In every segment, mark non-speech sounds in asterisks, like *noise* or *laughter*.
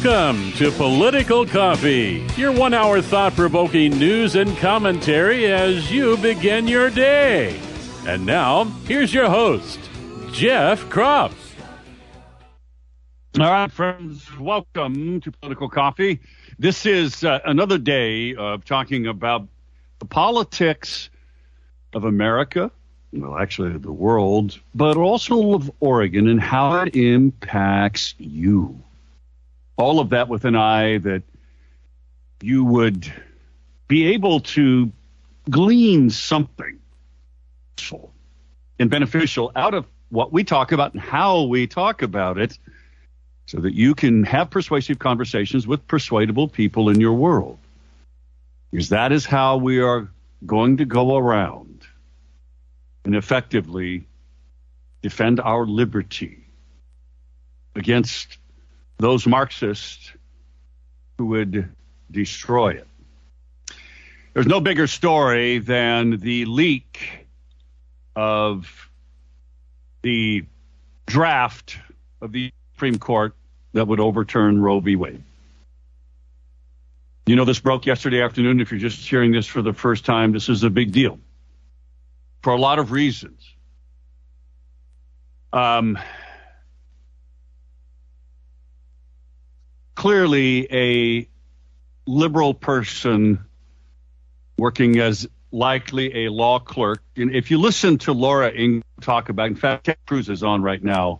Welcome to Political Coffee, your one hour thought provoking news and commentary as you begin your day. And now, here's your host, Jeff Kropf. All right, friends, welcome to Political Coffee. This is uh, another day of talking about the politics of America, well, actually the world, but also of Oregon and how it impacts you. All of that with an eye that you would be able to glean something useful and beneficial out of what we talk about and how we talk about it so that you can have persuasive conversations with persuadable people in your world. Because that is how we are going to go around and effectively defend our liberty against those Marxists who would destroy it. There's no bigger story than the leak of the draft of the Supreme Court that would overturn Roe v. Wade. You know, this broke yesterday afternoon. If you're just hearing this for the first time, this is a big deal for a lot of reasons. Um, clearly, a liberal person working as likely a law clerk. And if you listen to Laura Ingraham talk about, in fact, Ted Cruz is on right now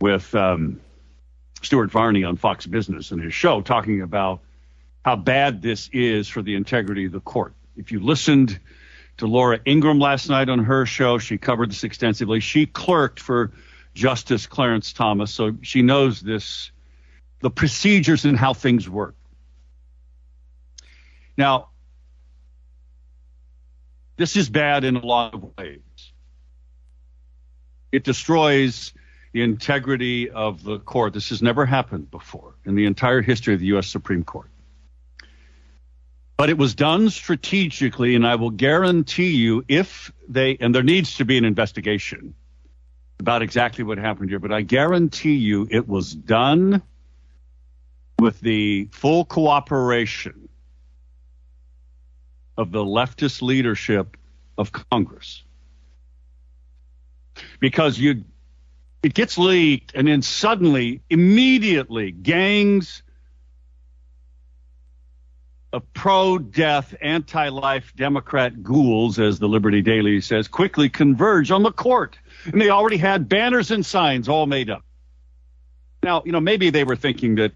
with um, Stuart Varney on Fox Business and his show, talking about how bad this is for the integrity of the court. If you listened to Laura Ingraham last night on her show, she covered this extensively. She clerked for Justice Clarence Thomas, so she knows this, the procedures and how things work. Now, this is bad in a lot of ways. It destroys the integrity of the court. This has never happened before in the entire history of the U.S. Supreme Court. But it was done strategically, and I will guarantee you if they, and there needs to be an investigation about exactly what happened here, but I guarantee you it was done with the full cooperation of the leftist leadership of Congress. Because you it gets leaked and then suddenly immediately gangs of pro-death anti-life democrat ghouls as the liberty daily says quickly converge on the court and they already had banners and signs all made up now you know maybe they were thinking that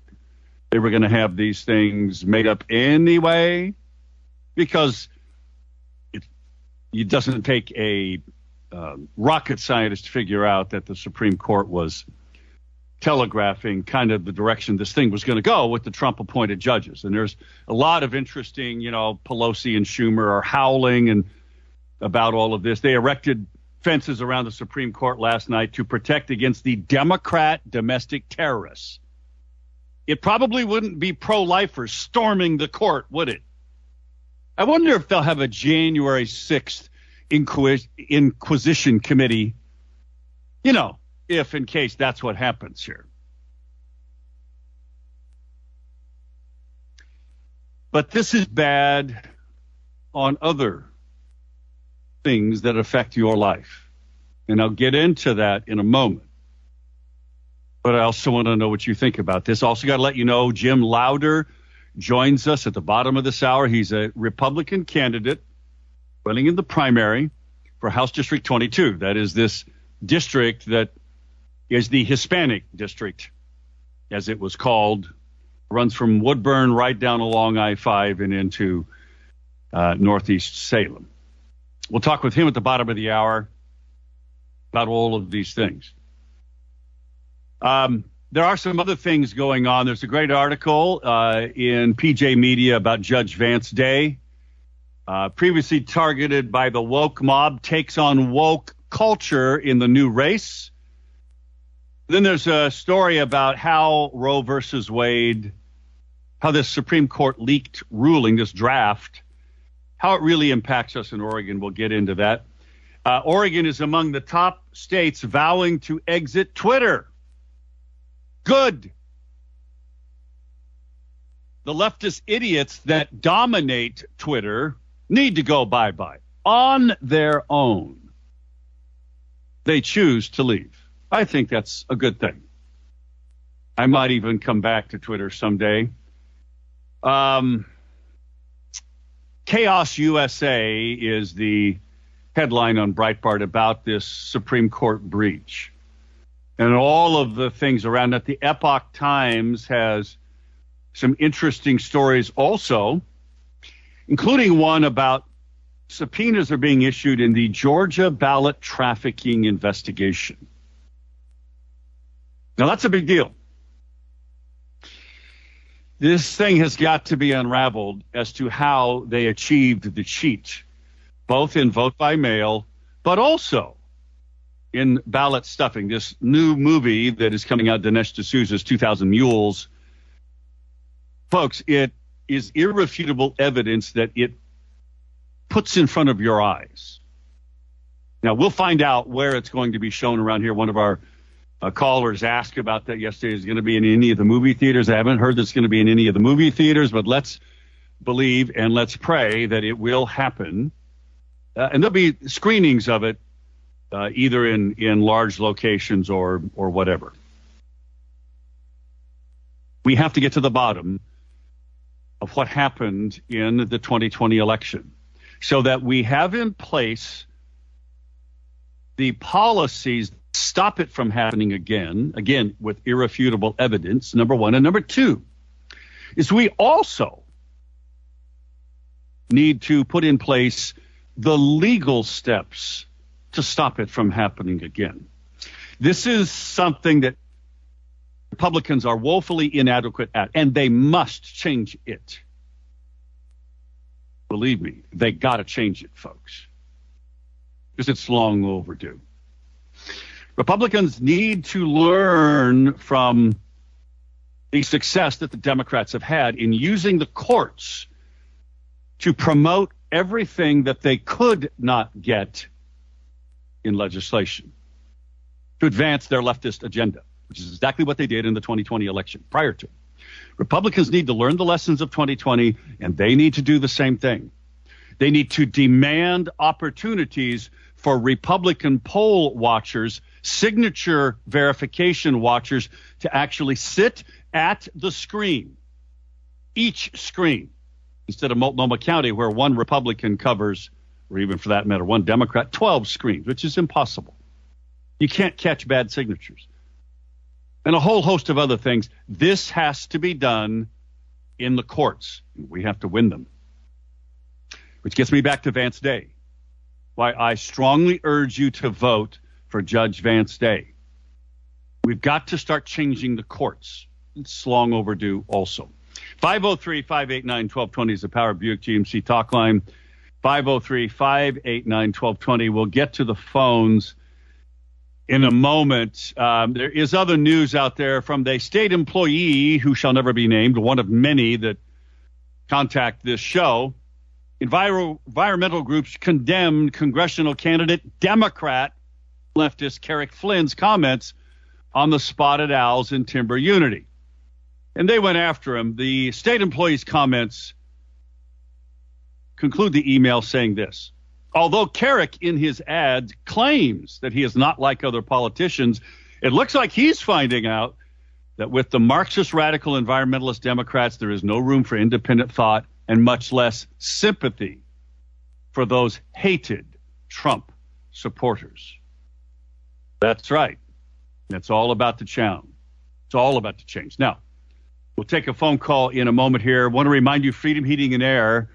they were going to have these things made up anyway because it, it doesn't take a um, rocket scientist to figure out that the Supreme Court was telegraphing kind of the direction this thing was going to go with the Trump appointed judges. And there's a lot of interesting, you know, Pelosi and Schumer are howling and about all of this. They erected fences around the Supreme Court last night to protect against the Democrat domestic terrorists. It probably wouldn't be pro lifers storming the court, would it? I wonder if they'll have a January 6th Inquis- Inquisition Committee, you know, if in case that's what happens here. But this is bad on other things that affect your life. And I'll get into that in a moment. But I also want to know what you think about this. Also, got to let you know Jim Lowder joins us at the bottom of this hour. He's a Republican candidate running in the primary for House District 22. That is this district that is the Hispanic district, as it was called, runs from Woodburn right down along I 5 and into uh, Northeast Salem. We'll talk with him at the bottom of the hour about all of these things. Um, there are some other things going on. There's a great article uh, in PJ Media about Judge Vance Day uh, previously targeted by the woke mob, takes on woke culture in the new race. Then there's a story about how Roe versus Wade, how this Supreme Court leaked ruling, this draft, how it really impacts us in Oregon. We'll get into that. Uh, Oregon is among the top states vowing to exit Twitter. Good. the leftist idiots that dominate Twitter need to go bye bye on their own. They choose to leave. I think that's a good thing. I might even come back to Twitter someday. Um, Chaos USA is the headline on Breitbart about this Supreme Court breach and all of the things around it. The Epoch Times has some interesting stories also, including one about subpoenas are being issued in the Georgia ballot trafficking investigation. Now, that's a big deal. This thing has got to be unraveled as to how they achieved the cheat, both in vote by mail, but also in ballot stuffing. This new movie that is coming out, Dinesh D'Souza's 2000 Mules, folks, it is irrefutable evidence that it puts in front of your eyes. Now, we'll find out where it's going to be shown around here. One of our uh, callers asked about that yesterday. Is going to be in any of the movie theaters? I haven't heard that it's going to be in any of the movie theaters, but let's believe and let's pray that it will happen. Uh, and there'll be screenings of it, uh, either in, in large locations or or whatever. We have to get to the bottom of what happened in the 2020 election so that we have in place the policies stop it from happening again again with irrefutable evidence number 1 and number 2 is we also need to put in place the legal steps to stop it from happening again this is something that Republicans are woefully inadequate at, and they must change it. Believe me, they got to change it, folks, because it's long overdue. Republicans need to learn from the success that the Democrats have had in using the courts to promote everything that they could not get in legislation to advance their leftist agenda which is exactly what they did in the 2020 election prior to. Republicans need to learn the lessons of 2020, and they need to do the same thing. They need to demand opportunities for Republican poll watchers, signature verification watchers, to actually sit at the screen, each screen, instead of Multnomah County, where one Republican covers, or even for that matter, one Democrat, 12 screens, which is impossible. You can't catch bad signatures and a whole host of other things. This has to be done in the courts. We have to win them. Which gets me back to Vance Day. Why I strongly urge you to vote for Judge Vance Day. We've got to start changing the courts. It's long overdue also. 503 589 1220 is the Power Buick GMC talk line. 503 589 1220. We'll get to the phones in a moment. Um, there is other news out there from the state employee who shall never be named, one of many that contact this show. Enviro- environmental groups condemned congressional candidate Democrat leftist Carrick Flynn's comments on the spotted owls in Timber Unity. And they went after him. The state employee's comments conclude the email saying this Although Carrick in his ad claims that he is not like other politicians, it looks like he's finding out that with the Marxist radical environmentalist Democrats, there is no room for independent thought and much less sympathy for those hated Trump supporters. That's right. It's all about the change. It's all about the change. Now, we'll take a phone call in a moment here. I want to remind you Freedom Heating and Air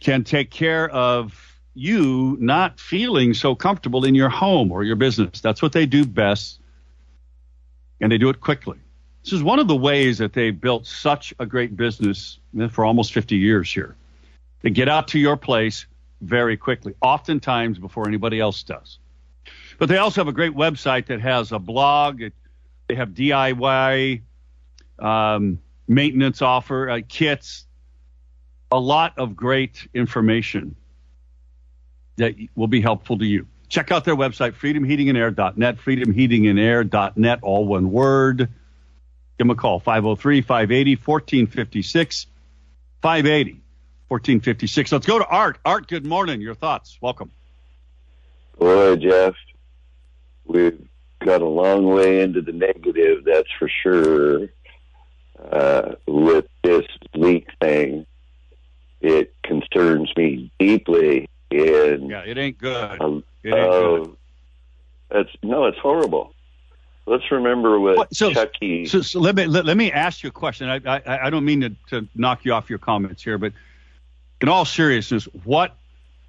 can take care of you not feeling so comfortable in your home or your business. That's what they do best, and they do it quickly. This is one of the ways that they built such a great business for almost 50 years here. They get out to your place very quickly, oftentimes before anybody else does. But they also have a great website that has a blog. They have DIY um, maintenance offer uh, kits, a lot of great information that will be helpful to you. Check out their website, freedomheatingandair.net, freedomheatingandair.net, all one word. Give them a call 503 580 1456. 580 1456. Let's go to Art. Art, good morning. Your thoughts. Welcome. Boy, Jeff, we've got a long way into the negative, that's for sure. Uh, with this leak thing, it concerns me deeply. And yeah, it ain't good. Um, it ain't uh, good. That's no, it's horrible. Let's remember what, what so, Chucky. So, so, let me let, let, me ask you a question. I I, I don't mean to, to knock you off your comments here, but in all seriousness, what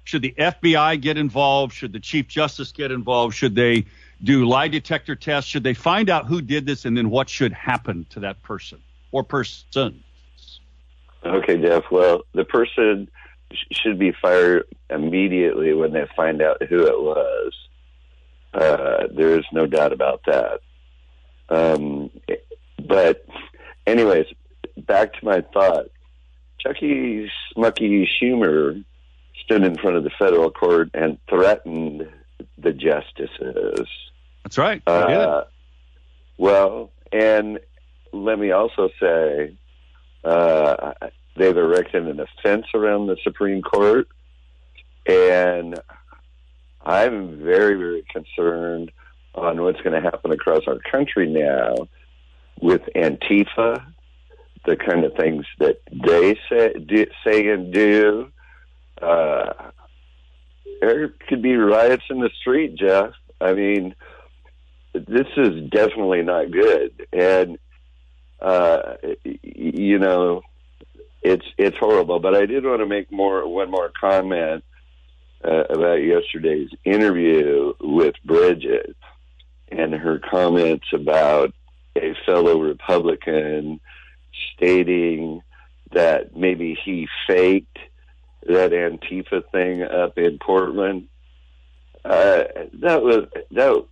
should the FBI get involved? Should the Chief Justice get involved? Should they do lie detector tests? Should they find out who did this and then what should happen to that person or persons? Okay, Jeff. Well, the person sh- should be fired immediately when they find out who it was. Uh, there is no doubt about that. Um, but, anyways, back to my thought. Chucky Smucky Schumer stood in front of the federal court and threatened the justices. That's right. Uh, well, and let me also say, uh, they've erected an fence around the Supreme Court, and I'm very, very concerned on what's going to happen across our country now with Antifa, the kind of things that they say, do, say and do. Uh, there could be riots in the street, Jeff. I mean, this is definitely not good, and uh, you know, it's it's horrible. But I did want to make more one more comment uh, about yesterday's interview with Bridget and her comments about a fellow Republican stating that maybe he faked that Antifa thing up in Portland. Uh, that was that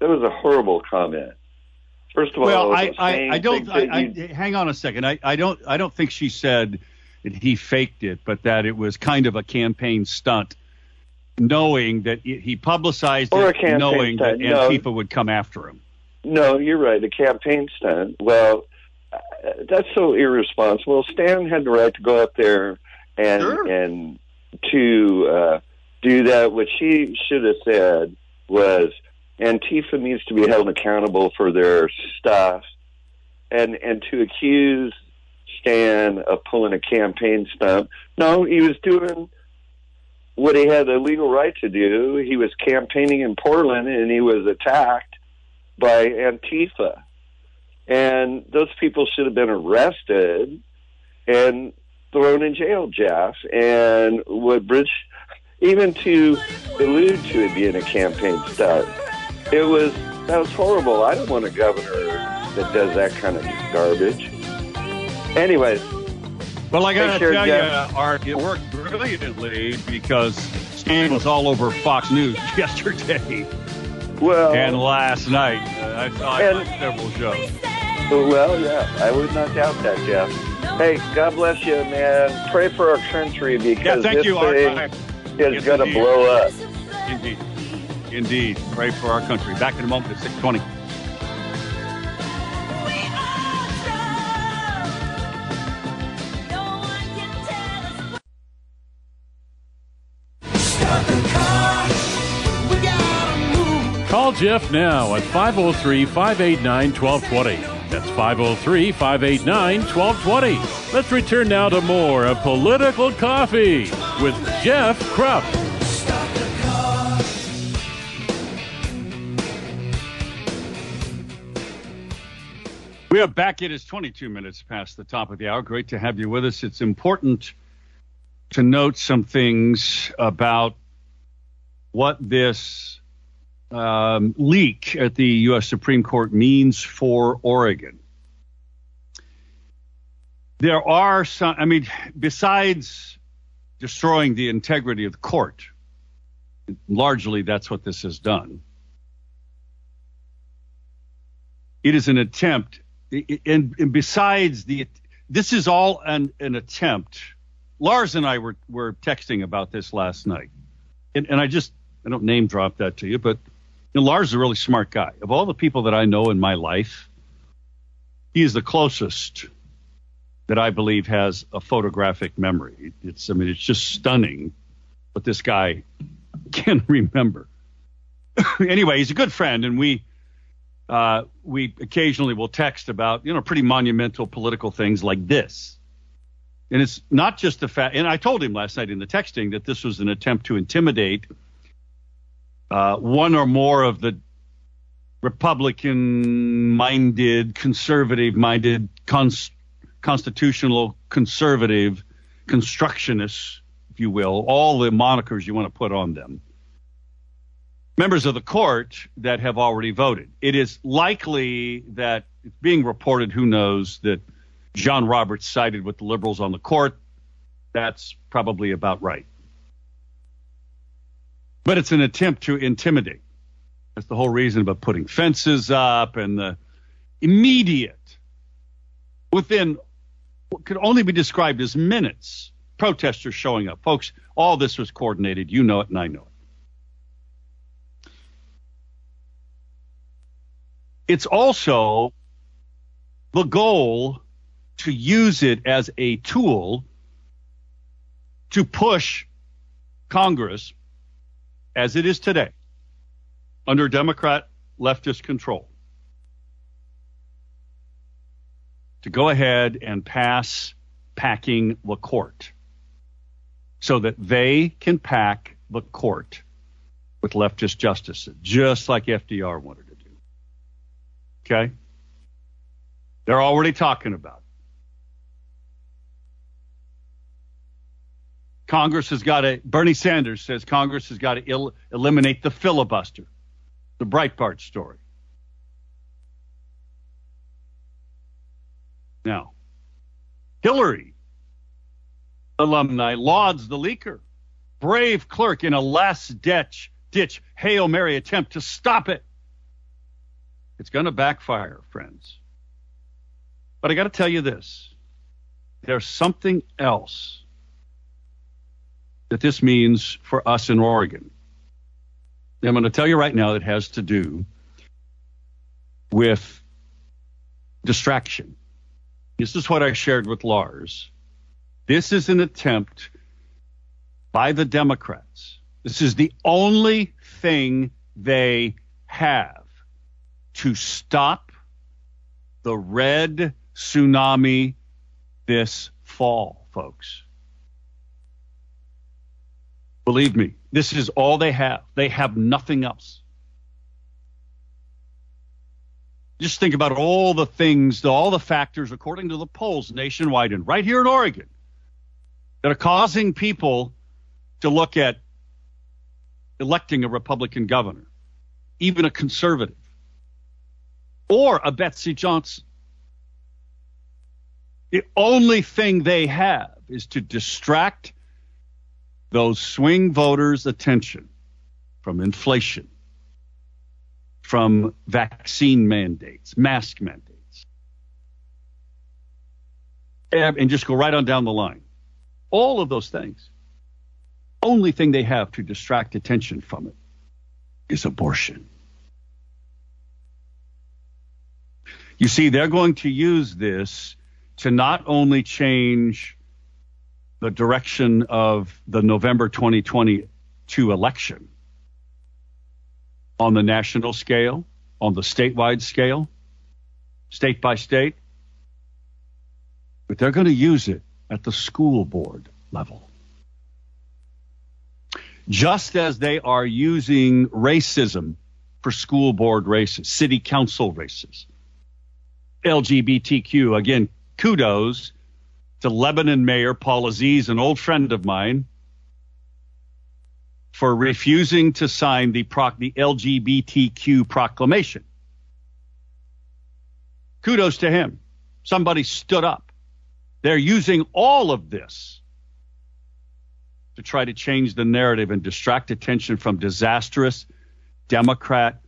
that was a horrible comment. First of well, all, I, I, I don't. I, I, hang on a second. I, I don't. I don't think she said that he faked it, but that it was kind of a campaign stunt, knowing that he publicized or it, knowing stunt. that Antifa no. would come after him. No, you're right. A campaign stunt. Well, uh, that's so irresponsible. Stan had the right to go up there and sure. and to uh, do that. What she should have said was Antifa needs to be held accountable for their stuff, and and to accuse Stan of pulling a campaign stunt. No, he was doing what he had the legal right to do. He was campaigning in Portland, and he was attacked by Antifa, and those people should have been arrested and thrown in jail, Jeff. And what Bridge, even to allude to it being a campaign stunt, it was that was horrible. I don't want a governor that does that kind of garbage. Anyways. Well, I got to tell you, Art, it worked brilliantly because Stan was all over Fox News *laughs* yesterday. Well, and last night, uh, I saw and, several shows. Well, yeah, I would not doubt that, Jeff. Hey, God bless you, man. Pray for our country because yeah, thank this you, thing Art. is going to blow up. Indeed. Indeed. Pray for our country. Back in a moment at 620. Call Jeff now at 503 589 1220. That's 503 589 1220. Let's return now to more of Political Coffee with Jeff Kropf. We are back. It is 22 minutes past the top of the hour. Great to have you with us. It's important to note some things about what this um, leak at the U.S. Supreme Court means for Oregon. There are some, I mean, besides destroying the integrity of the court, largely that's what this has done. It is an attempt and, and besides the, this is all an, an attempt. Lars and I were, were texting about this last night. And, and I just, I don't name drop that to you, but you know, Lars is a really smart guy. Of all the people that I know in my life, He is the closest that I believe has a photographic memory. It's, I mean, it's just stunning what this guy *laughs* can remember. *laughs* anyway, he's a good friend, and we uh, we occasionally will text about you know pretty monumental political things like this. And it's not just the fact. And I told him last night in the texting that this was an attempt to intimidate uh, one or more of the Republican-minded, conservative-minded, cons- constitutional conservative constructionists, if you will, all the monikers you want to put on them members of the court that have already voted. It is likely that it's being reported, who knows, that John Roberts sided with the liberals on the court. That's probably about right. But it's an attempt to intimidate. That's the whole reason about putting fences up and the immediate, within what could only be described as minutes, protesters showing up. Folks, all this was coordinated. You know it, and I know it. It's also the goal to use it as a tool to push Congress as it is today under Democrat leftist control to go ahead and pass packing the court so that they can pack the court with leftist justices, just like FDR wanted do. Okay? They're already talking about it. Congress has got to, Bernie Sanders says Congress has got to il- eliminate the filibuster, the Breitbart story. Now, Hillary alumni lauds the leaker. Brave clerk in a last ditch, ditch Hail Mary attempt to stop it. It's going to backfire, friends. But I got to tell you this there's something else that this means for us in Oregon. I'm going to tell you right now that has to do with distraction. This is what I shared with Lars. This is an attempt by the Democrats. This is the only thing they have to stop the red tsunami this fall, folks. Believe me, this is all they have. They have nothing else. Just think about all the things, all the factors, according to the polls nationwide and right here in Oregon, that are causing people to look at electing a Republican governor, even a conservative or a Betsy Johnson. The only thing they have is to distract those swing voters' attention from inflation, from vaccine mandates, mask mandates, and just go right on down the line. All of those things. Only thing they have to distract attention from it is abortion. You see, they're going to use this to not only change the direction of the November 2022 election on the national scale, on the statewide scale, state by state, but they're going to use it at the school board level. Just as they are using racism for school board races, city council races, LGBTQ. Again, kudos to Lebanon Mayor Paul Aziz, an old friend of mine, for refusing to sign the, the LGBTQ proclamation. Kudos to him. Somebody stood up. They're using all of this to try to change the narrative and distract attention from disastrous Democrat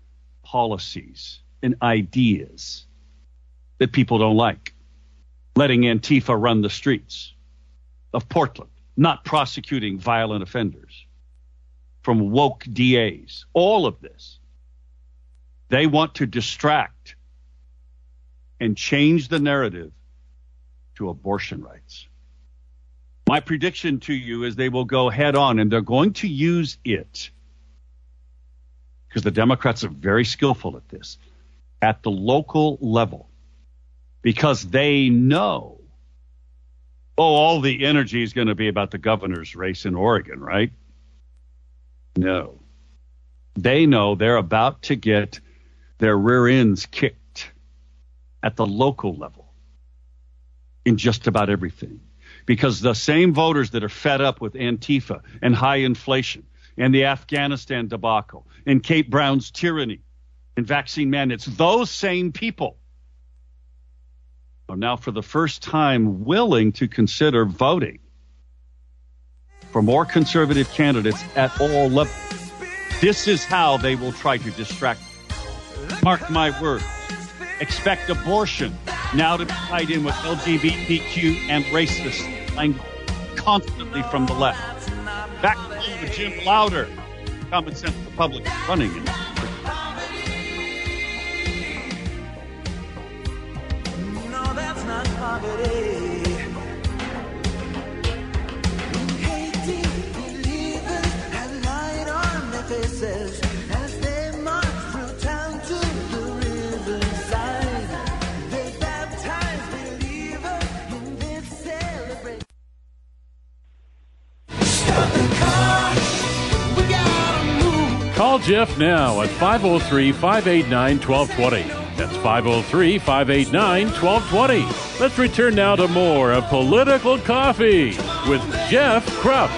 policies and ideas that people don't like. Letting Antifa run the streets of Portland, not prosecuting violent offenders from woke DAs, all of this. They want to distract and change the narrative to abortion rights. My prediction to you is they will go head on and they're going to use it because the Democrats are very skillful at this at the local level because they know oh all the energy is going to be about the governor's race in Oregon, right? No. They know they're about to get their rear ends kicked at the local level in just about everything because the same voters that are fed up with Antifa and high inflation and the Afghanistan debacle and Kate Brown's tyranny and vaccine mandates, those same people are now for the first time willing to consider voting for more conservative candidates at all levels. This is how they will try to distract. Mark my words. Expect abortion now to be tied in with LGBTQ and racist language constantly from the left. Back to Jim Lowder, Common Sense Republic running it. Call Jeff now at 503 589 1220. That's 503 589 1220. Let's return now to more of Political Coffee with Jeff Kropf.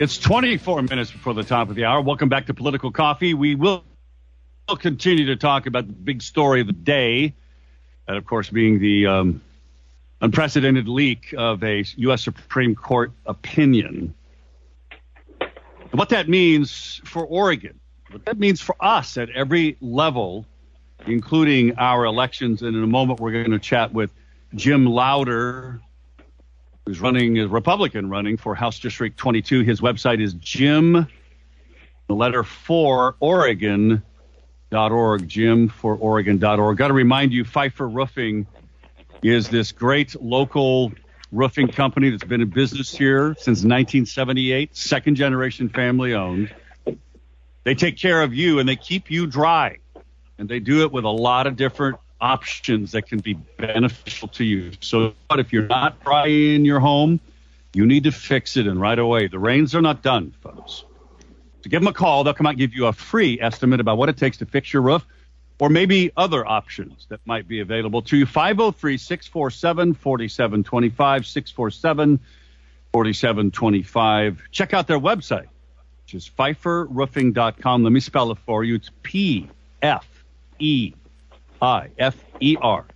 It's 24 minutes before the top of the hour. Welcome back to Political Coffee. We will continue to talk about the big story of the day, and of course, being the um, unprecedented leak of a U.S. Supreme Court opinion. What that means for Oregon, what that means for us at every level, including our elections. And in a moment, we're going to chat with Jim Lowder, who's running, a Republican running for House District 22. His website is Jim, the letter four, Oregon.org, Jim for Oregon.org. Got to remind you, Pfeifer Roofing is this great local roofing company that's been in business here since 1978, second generation family owned. They take care of you and they keep you dry. And they do it with a lot of different options that can be beneficial to you. So but if you're not dry in your home, you need to fix it and right away. The rains are not done, folks. So give them a call. They'll come out and give you a free estimate about what it takes to fix your roof or maybe other options that might be available to you. 503 647 4725, 647 4725. Check out their website, which is pfeiferroofing.com. Let me spell it for you. It's P F E I F E R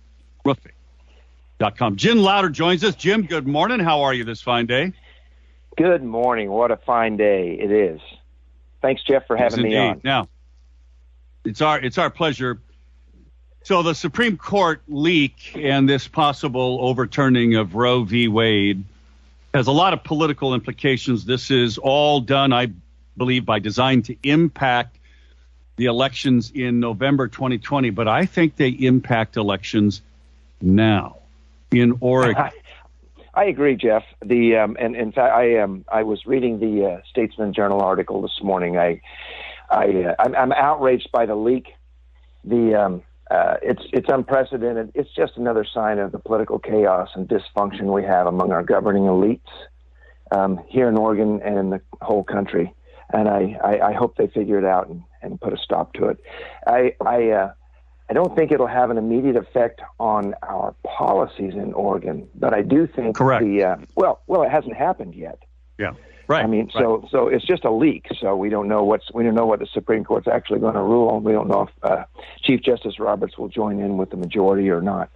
roofing.com. Jim Lowder joins us. Jim, good morning. How are you this fine day? Good morning. What a fine day it is. Thanks, Jeff, for having Yes, me on. Now, it's our it's our pleasure. So the Supreme Court leak and this possible overturning of Roe v. Wade has a lot of political implications. This is all done, I believe, by design to impact the elections in November 2020, but I think they impact elections now in Oregon. I, I agree, Jeff. The um, and in fact, I um, I was reading the uh, Statesman Journal article this morning. I I uh, I'm, I'm outraged by the leak. The um, uh, it's it's unprecedented. It's just another sign of the political chaos and dysfunction we have among our governing elites um, here in Oregon and in the whole country. And I, I, I hope they figure it out and, and put a stop to it. I I, uh, I don't think it'll have an immediate effect on our policies in Oregon, but I do think Correct. the uh, well well it hasn't happened yet. yeah, right. I mean, right. so so it's just a leak. So we don't know what's we don't know what the Supreme Court's actually going to rule. We don't know if uh, Chief Justice Roberts will join in with the majority or not.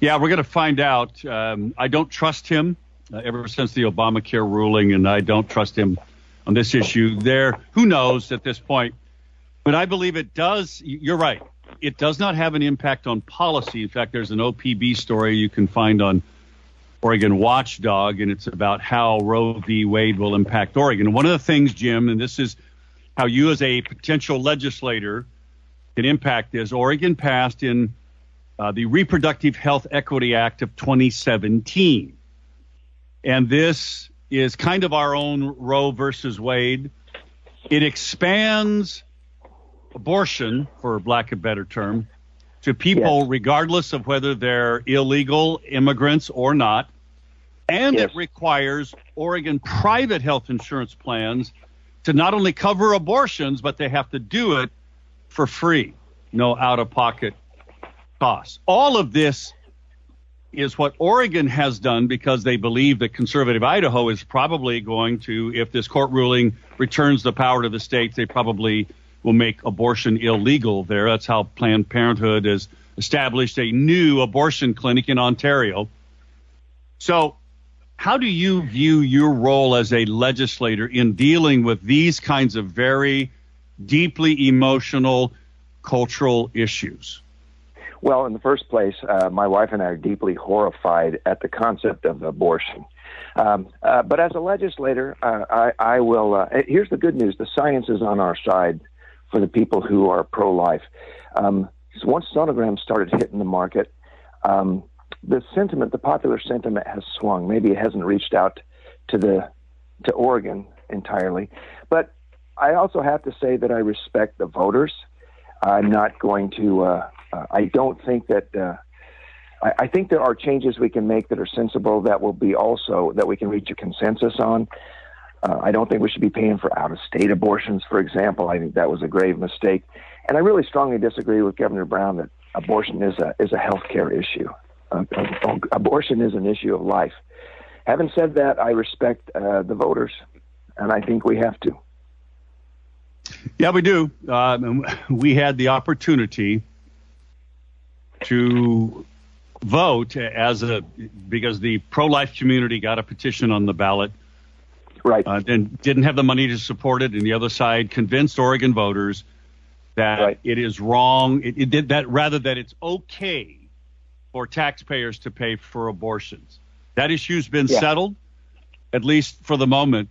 Yeah, we're going to find out. Um, I don't trust him uh, ever since the Obamacare ruling, and I don't trust him on this issue. There, who knows at this point? But I believe it does. You're right. It does not have an impact on policy. In fact, there's an OPB story you can find on Oregon Watchdog, and it's about how Roe v. Wade will impact Oregon. One of the things, Jim, and this is how you as a potential legislator can impact this. Oregon passed in uh, the Reproductive Health Equity Act of 2017. And this is kind of our own Roe versus Wade. It expands abortion, for lack of a better term, to people Yes. regardless of whether they're illegal immigrants or not. And Yes. it requires Oregon private health insurance plans to not only cover abortions, but they have to do it for free, no out of pocket costs. All of this is what Oregon has done because they believe that conservative Idaho is probably going to, if this court ruling returns the power to the states, they probably will make abortion illegal there. That's how Planned Parenthood has established a new abortion clinic in Ontario. So, how do you view your role as a legislator in dealing with these kinds of very deeply emotional cultural issues? Well, in the first place, uh, my wife and I are deeply horrified at the concept of abortion. Um, uh, but as a legislator, uh, I, I will. Uh, here's the good news: the science is on our side for the people who are pro-life. Um, so once sonograms started hitting the market, um, the sentiment, the popular sentiment, has swung. Maybe it hasn't reached out to the to Oregon entirely, but I also have to say that I respect the voters. I'm not going to. Uh, uh, I don't think that. Uh, I, I think there are changes we can make that are sensible that will be also that we can reach a consensus on. Uh, I don't think we should be paying for out-of-state abortions, for example. I think that was a grave mistake, and I really strongly disagree with Governor Brown that abortion is a is a health care issue. Uh, abortion is an issue of life. Having said that, I respect uh, the voters, and I think we have to. Yeah, we do. Um, we had the opportunity to vote as a because the pro-life community got a petition on the ballot Right. uh, and didn't have the money to support it, and the other side convinced Oregon voters that Right. it is wrong. It, it did that rather that it's okay for taxpayers to pay for abortions. That issue's been Yeah. settled, at least for the moment.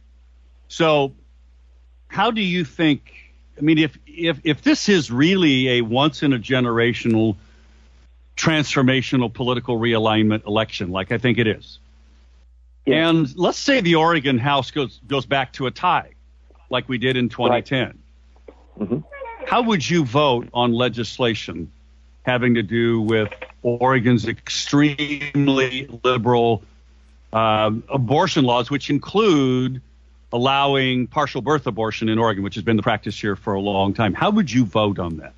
So, how do you think? I mean, if if if this is really a once in a generational transformational political realignment election, like I think it is, Yeah. and let's say the Oregon House goes goes back to a tie, like we did in 2010. Mhm. How would you vote on legislation having to do with Oregon's extremely liberal um, abortion laws, which include allowing partial birth abortion in Oregon, which has been the practice here for a long time? How would you vote on that?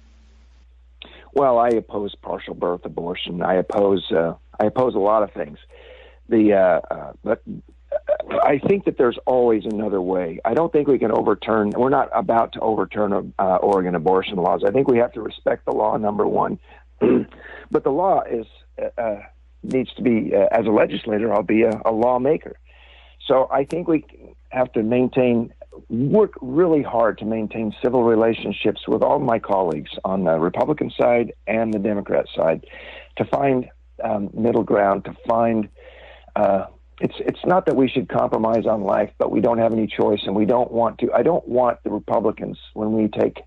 Well, I oppose partial birth abortion. I oppose uh, I oppose a lot of things. The uh, uh, but I think that there's always another way. I don't think we can overturn. We're not about to overturn uh, Oregon abortion laws. I think we have to respect the law. Number one, *clears throat* but the law is uh, uh, needs to be uh, as a legislator. I'll be a, a lawmaker. So I think we have to maintain work really hard to maintain civil relationships with all my colleagues on the Republican side and the Democrat side to find um, middle ground, to find. Uh, it's it's not that we should compromise on life, but we don't have any choice, and we don't want to. I don't want the Republicans when we take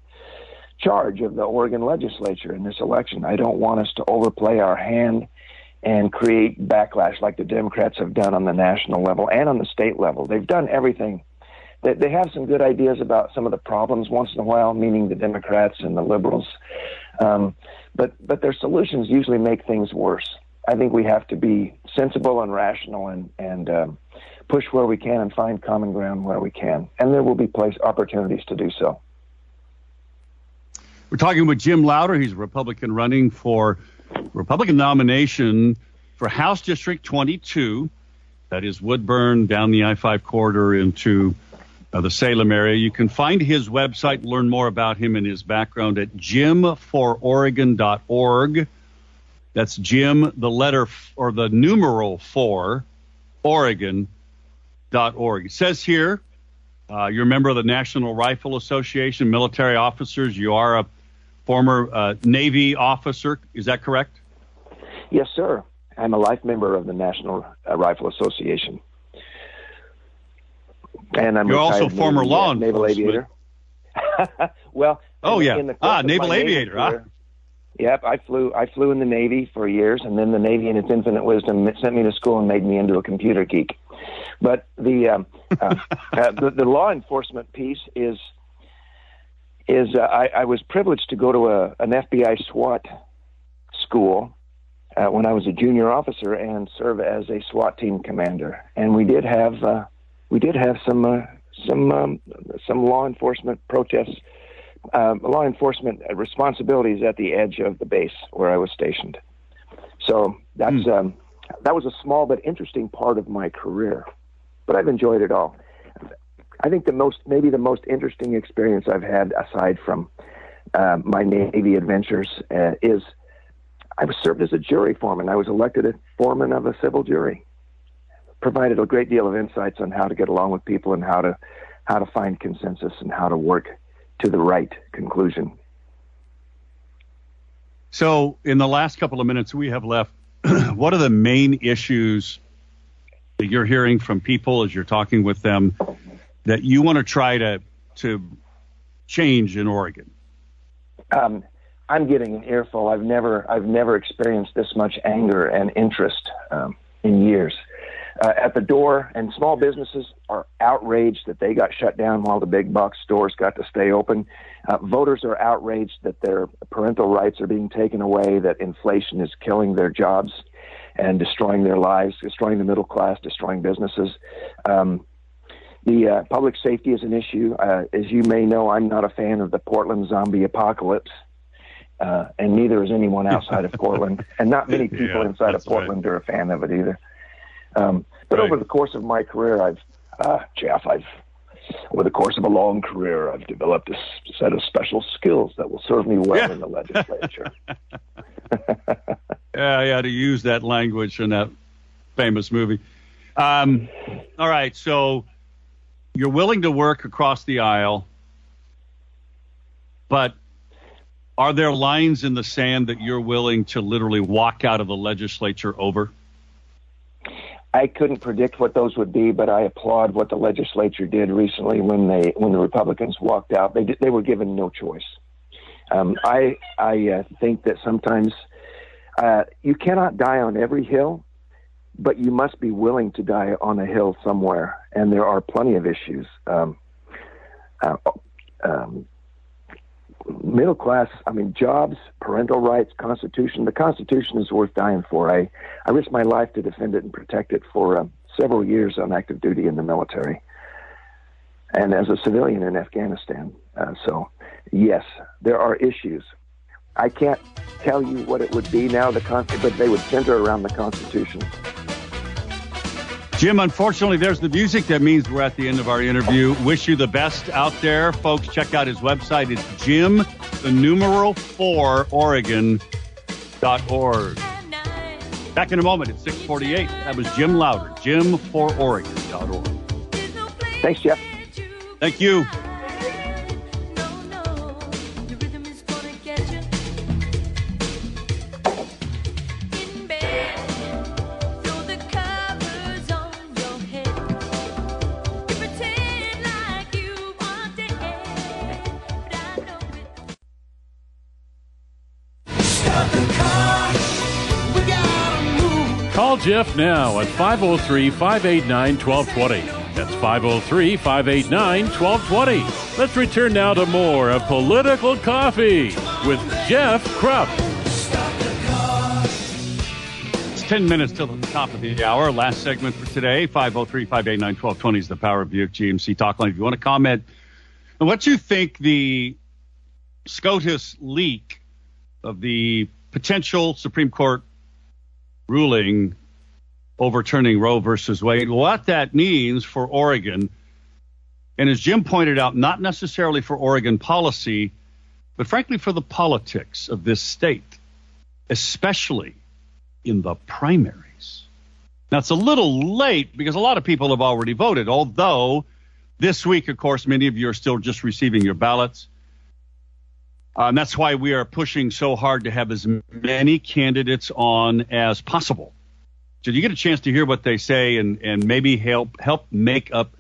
charge of the Oregon legislature in this election. I don't want us to overplay our hand and create backlash like the Democrats have done on the national level and on the state level. They've done everything. They, they have some good ideas about some of the problems once in a while, meaning the Democrats and the liberals. Um, but but their solutions usually make things worse. I think we have to be sensible and rational and and um, push where we can and find common ground where we can, and there will be place opportunities to do so. We're talking with Jim Lowder. He's a Republican running for Republican nomination for House District 22. That is Woodburn down the I 5 corridor into uh, the Salem area. You can find his website, learn more about him and his background at jimfororegon.org. That's Jim, the letter f- or the numeral for Oregon.org. It says here uh, you're a member of the National Rifle Association, military officers. You are a former uh, Navy officer. Is that correct? Yes, sir. I'm a life member of the National uh, Rifle Association, and I'm You're also former Navy, law uh, naval aviator. *laughs* well, Oh, yeah. in the Ah, naval aviator, huh? career- Yep, I flew. I flew in the Navy for years, and then the Navy, in its infinite wisdom, sent me to school and made me into a computer geek. But the um, uh, *laughs* uh, the, the law enforcement piece is is uh, I, I was privileged to go to a, an FBI SWAT school uh, when I was a junior officer and serve as a SWAT team commander. And we did have uh, we did have some uh, some um, some law enforcement protests, uh, law enforcement responsibilities at the edge of the base where I was stationed. So that's um, that was a small but interesting part of my career, but I've enjoyed it all. I think the most maybe the most interesting experience I've had aside from uh, my Navy adventures uh, is I was served as a jury foreman. I was elected a foreman of a civil jury. Provided a great deal of insights on how to get along with people and how to how to find consensus and how to work to the right conclusion. So, in the last couple of minutes we have left, *clears throat* what are the main issues that you're hearing from people as you're talking with them that you want to try to to change in Oregon? Um, I'm getting an earful. I've never I've never experienced this much anger and interest um, in years. Uh, at the door, and small businesses are outraged that they got shut down while the big box stores got to stay open. Uh, voters are outraged that their parental rights are being taken away, that inflation is killing their jobs and destroying their lives, destroying the middle class, destroying businesses. Um, the uh, public safety is an issue. Uh, as you may know, I'm not a fan of the Portland zombie apocalypse, uh, and neither is anyone *laughs* outside of Portland, and not many people Yeah, inside of that's right. Portland are a fan of it either. Um, but Right. over the course of my career, I've, uh, Jeff, I've, over the course of a long career, I've developed a s- set of special skills that will serve me well Yeah. in the legislature. *laughs* *laughs* Yeah, yeah, to use that language in that famous movie. Um, all right, so you're willing to work across the aisle, but are there lines in the sand that you're willing to literally walk out of the legislature over? I couldn't predict what those would be, but I applaud what the legislature did recently when they when the Republicans walked out. They they were given no choice. Um, I I uh, think that sometimes uh, you cannot die on every hill, but you must be willing to die on a hill somewhere, and there are plenty of issues. Um, uh, um, middle class, I mean, jobs, parental rights, Constitution. The Constitution is worth dying for. I, I risked my life to defend it and protect it for uh, several years on active duty in the military and as a civilian in Afghanistan. Uh, so, yes, there are issues. I can't tell you what it would be now, the con- but they would center around the Constitution. Jim, unfortunately, there's the music. That means we're at the end of our interview. Wish you the best out there. Folks, check out his website. It's Jim, the numeral four, Oregon.org. Back in a moment at 648. That was Jim Lowder, Jim4Oregon.org. Thanks, Jeff. Thank you. Call Jeff now at 503 589 1220. That's 503 589 1220. Let's return now to more of Political Coffee with Jeff Kropf. It's 10 minutes till the top of the hour. Last segment for today 503 589 1220 is the Power of Buick GMC Talk Line. If you want to comment on what you think the SCOTUS leak of the potential Supreme Court ruling overturning Roe versus Wade, what that means for Oregon. And as Jim pointed out, not necessarily for Oregon policy, but frankly for the politics of this state, especially in the primaries. Now, it's a little late because a lot of people have already voted, although this week, of course, many of you are still just receiving your ballots. Uh, and that's why we are pushing so hard to have as many candidates on as possible. So you get a chance to hear what they say and, and maybe help help make up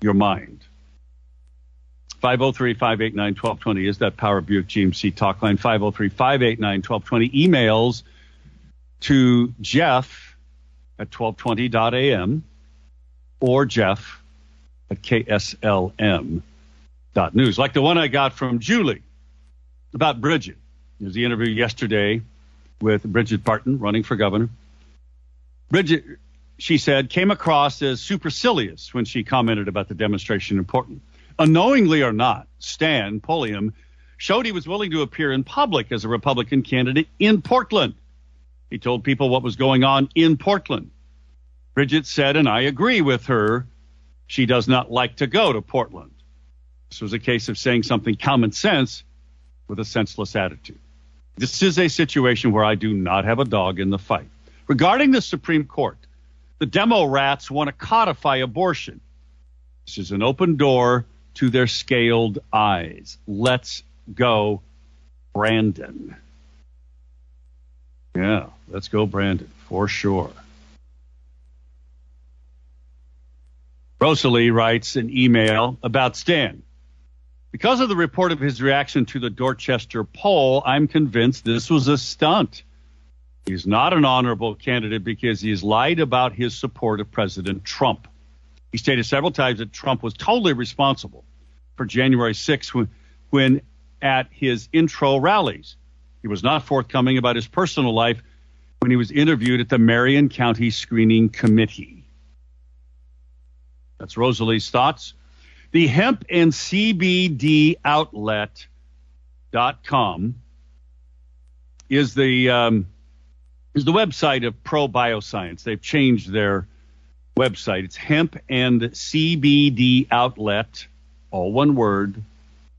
your mind. 503 589 1220 is that Power Buick GMC talk line. 503 589 1220. Emails to Jeff at 1220.am or Jeff at KSLM dot news, like the one I got from Julie about Bridget. Was the interview yesterday with Bridget Barton, running for governor. Bridget, she said, came across as supercilious when she commented about the demonstration in Portland. Unknowingly or not, Stan Pulliam showed he was willing to appear in public as a Republican candidate in Portland. He told people what was going on in Portland. Bridget said, and I agree with her, she does not like to go to Portland. This was a case of saying something common sense with a senseless attitude. This is a situation where I do not have a dog in the fight. Regarding the Supreme Court, the demo rats want to codify abortion. This is an open door to their scaled eyes. Let's go, Brandon. Yeah, let's go, Brandon, for sure. Rosalie writes an email about Stan. Because of the report of his reaction to the Dorchester poll, I'm convinced this was a stunt. He's not an honorable candidate because he's lied about his support of President Trump. He stated several times that Trump was totally responsible for January 6th when, when at his intro rallies. He was not forthcoming about his personal life when he was interviewed at the Marion County Screening Committee. That's Rosalie's thoughts. The hemp and CBD outlet.com is the um, is the website of Pro Bioscience. They've changed their website. It's hemp and CBD outlet, all one word,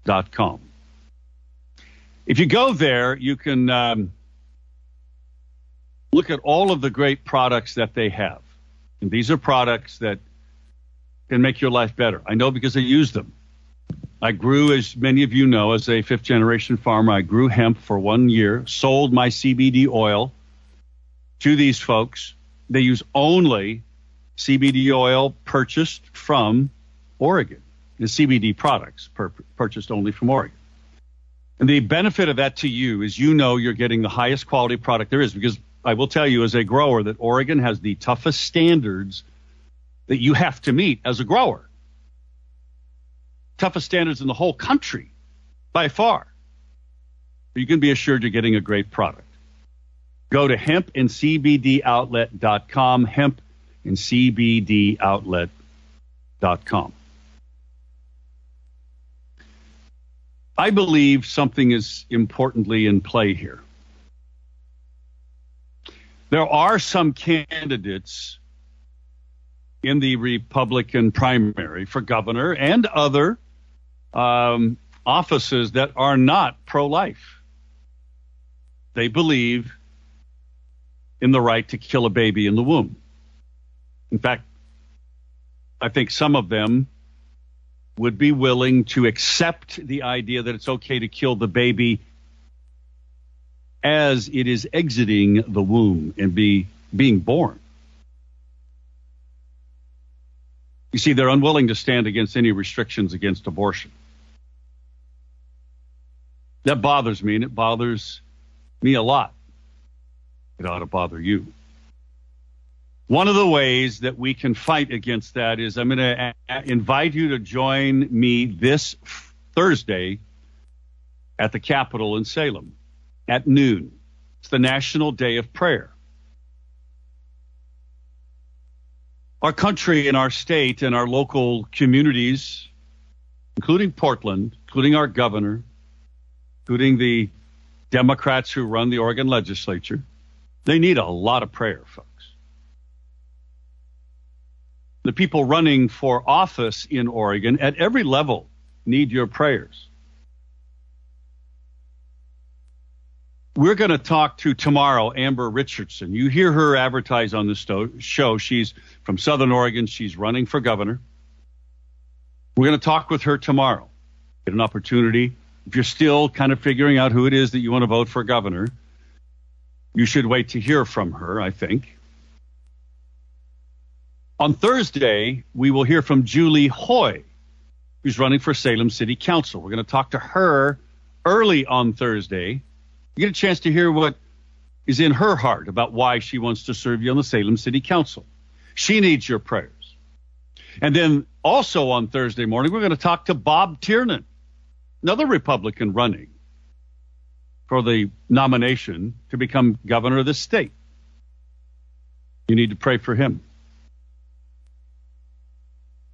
dot com. If you go there, you can um, look at all of the great products that they have. And these are products that can make your life better. I know because I use them. I grew, as many of you know, as a fifth generation farmer, I grew hemp for one year, sold my CBD oil to these folks. They use only CBD oil purchased from Oregon, the CBD products pur- purchased only from Oregon. And the benefit of that to you is you know you're getting the highest quality product there is because I will tell you as a grower that Oregon has the toughest standards that you have to meet as a grower. Toughest standards in the whole country by far. You can be assured you're getting a great product. Go to hempandcbdoutlet.com, hempandcbdoutlet.com. I believe something is importantly in play here. There are some candidates in the Republican primary for governor and other um, offices that are not pro life. They believe in the right to kill a baby in the womb. In fact, I think some of them would be willing to accept the idea that it's okay to kill the baby as it is exiting the womb and be being born. You see, they're unwilling to stand against any restrictions against abortion. That bothers me, and it bothers me a lot. It ought to bother you. One of the ways that we can fight against that is I'm going to invite you to join me this Thursday at the Capitol in Salem at noon. It's the National Day of Prayer. Our country and our state and our local communities, including Portland, including our governor, including the Democrats who run the Oregon legislature, they need a lot of prayer, folks. The people running for office in Oregon at every level need your prayers. We're going to talk to tomorrow Amber Richardson. You hear her advertise on the show. She's from Southern Oregon. She's running for governor. We're going to talk with her tomorrow. Get an opportunity. If you're still kind of figuring out who it is that you want to vote for governor, you should wait to hear from her, I think. On Thursday, we will hear from Julie Hoy. who's running for Salem City Council. We're going to talk to her early on Thursday. You get a chance to hear what is in her heart about why she wants to serve you on the Salem City Council. She needs your prayers. And then also on Thursday morning, we're going to talk to Bob Tiernan, another Republican running for the nomination to become governor of the state. You need to pray for him.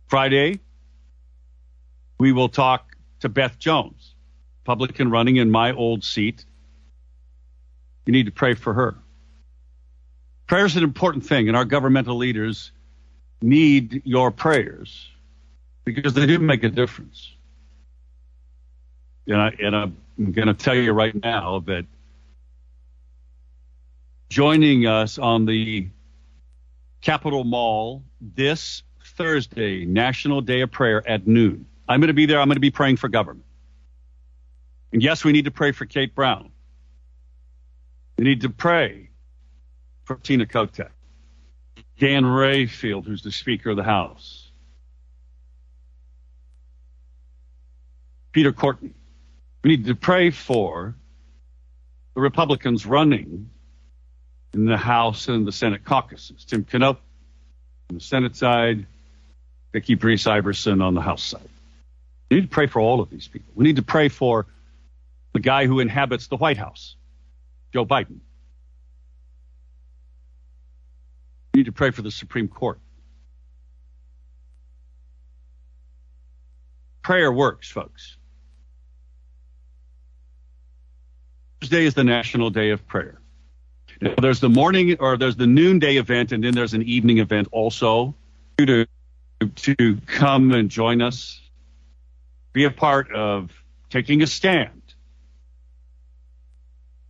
Friday, we will talk to Beth Jones, Republican running in my old seat. You need to pray for her. Prayer is an important thing, and our governmental leaders need your prayers because they do make a difference. And, I, and I'm going to tell you right now that joining us on the Capitol Mall this Thursday, National Day of Prayer at noon. I'm going to be there. I'm going to be praying for government. And yes, we need to pray for Kate Brown. We need to pray for Tina Kotek. Dan Rayfield, who's the Speaker of the House. Peter Courtney. We need to pray for the Republicans running in the House and the Senate caucuses. Tim Knopp on the Senate side, Vikki Breese-Iverson on the House side. We need to pray for all of these people. We need to pray for the guy who inhabits the White House, Joe Biden. We need to pray for the Supreme Court. Prayer works, folks. Thursday is the National Day of Prayer. Now, there's the morning or there's the noonday event, and then there's an evening event also to to come and join us, be a part of taking a stand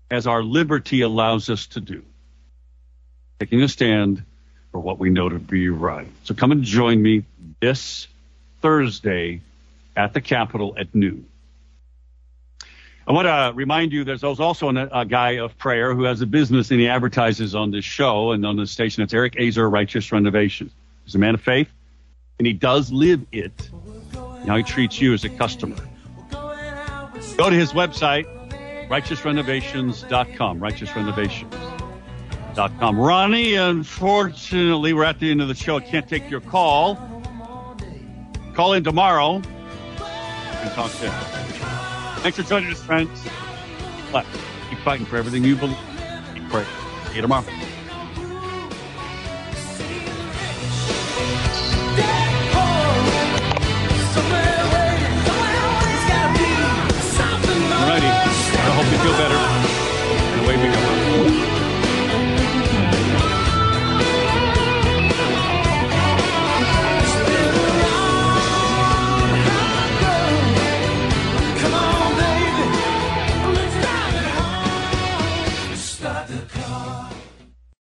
as our liberty allows us to do, taking a stand for what we know to be right. So come and join me this Thursday at the Capitol at noon. I want to remind you there's also a, a, guy of prayer who has a business and he advertises on this show and on this station. It's Eric Azer, Righteous Renovation. He's a man of faith and he does live it. Now he treats you as a customer. Go to his website, righteousrenovations.com. Righteousrenovations.com. Ronnie, unfortunately, we're at the end of the show. I can't take your call. Call in tomorrow and talk to him. Thanks for joining us, friends. Keep fighting for everything you believe. Keep praying. See you tomorrow.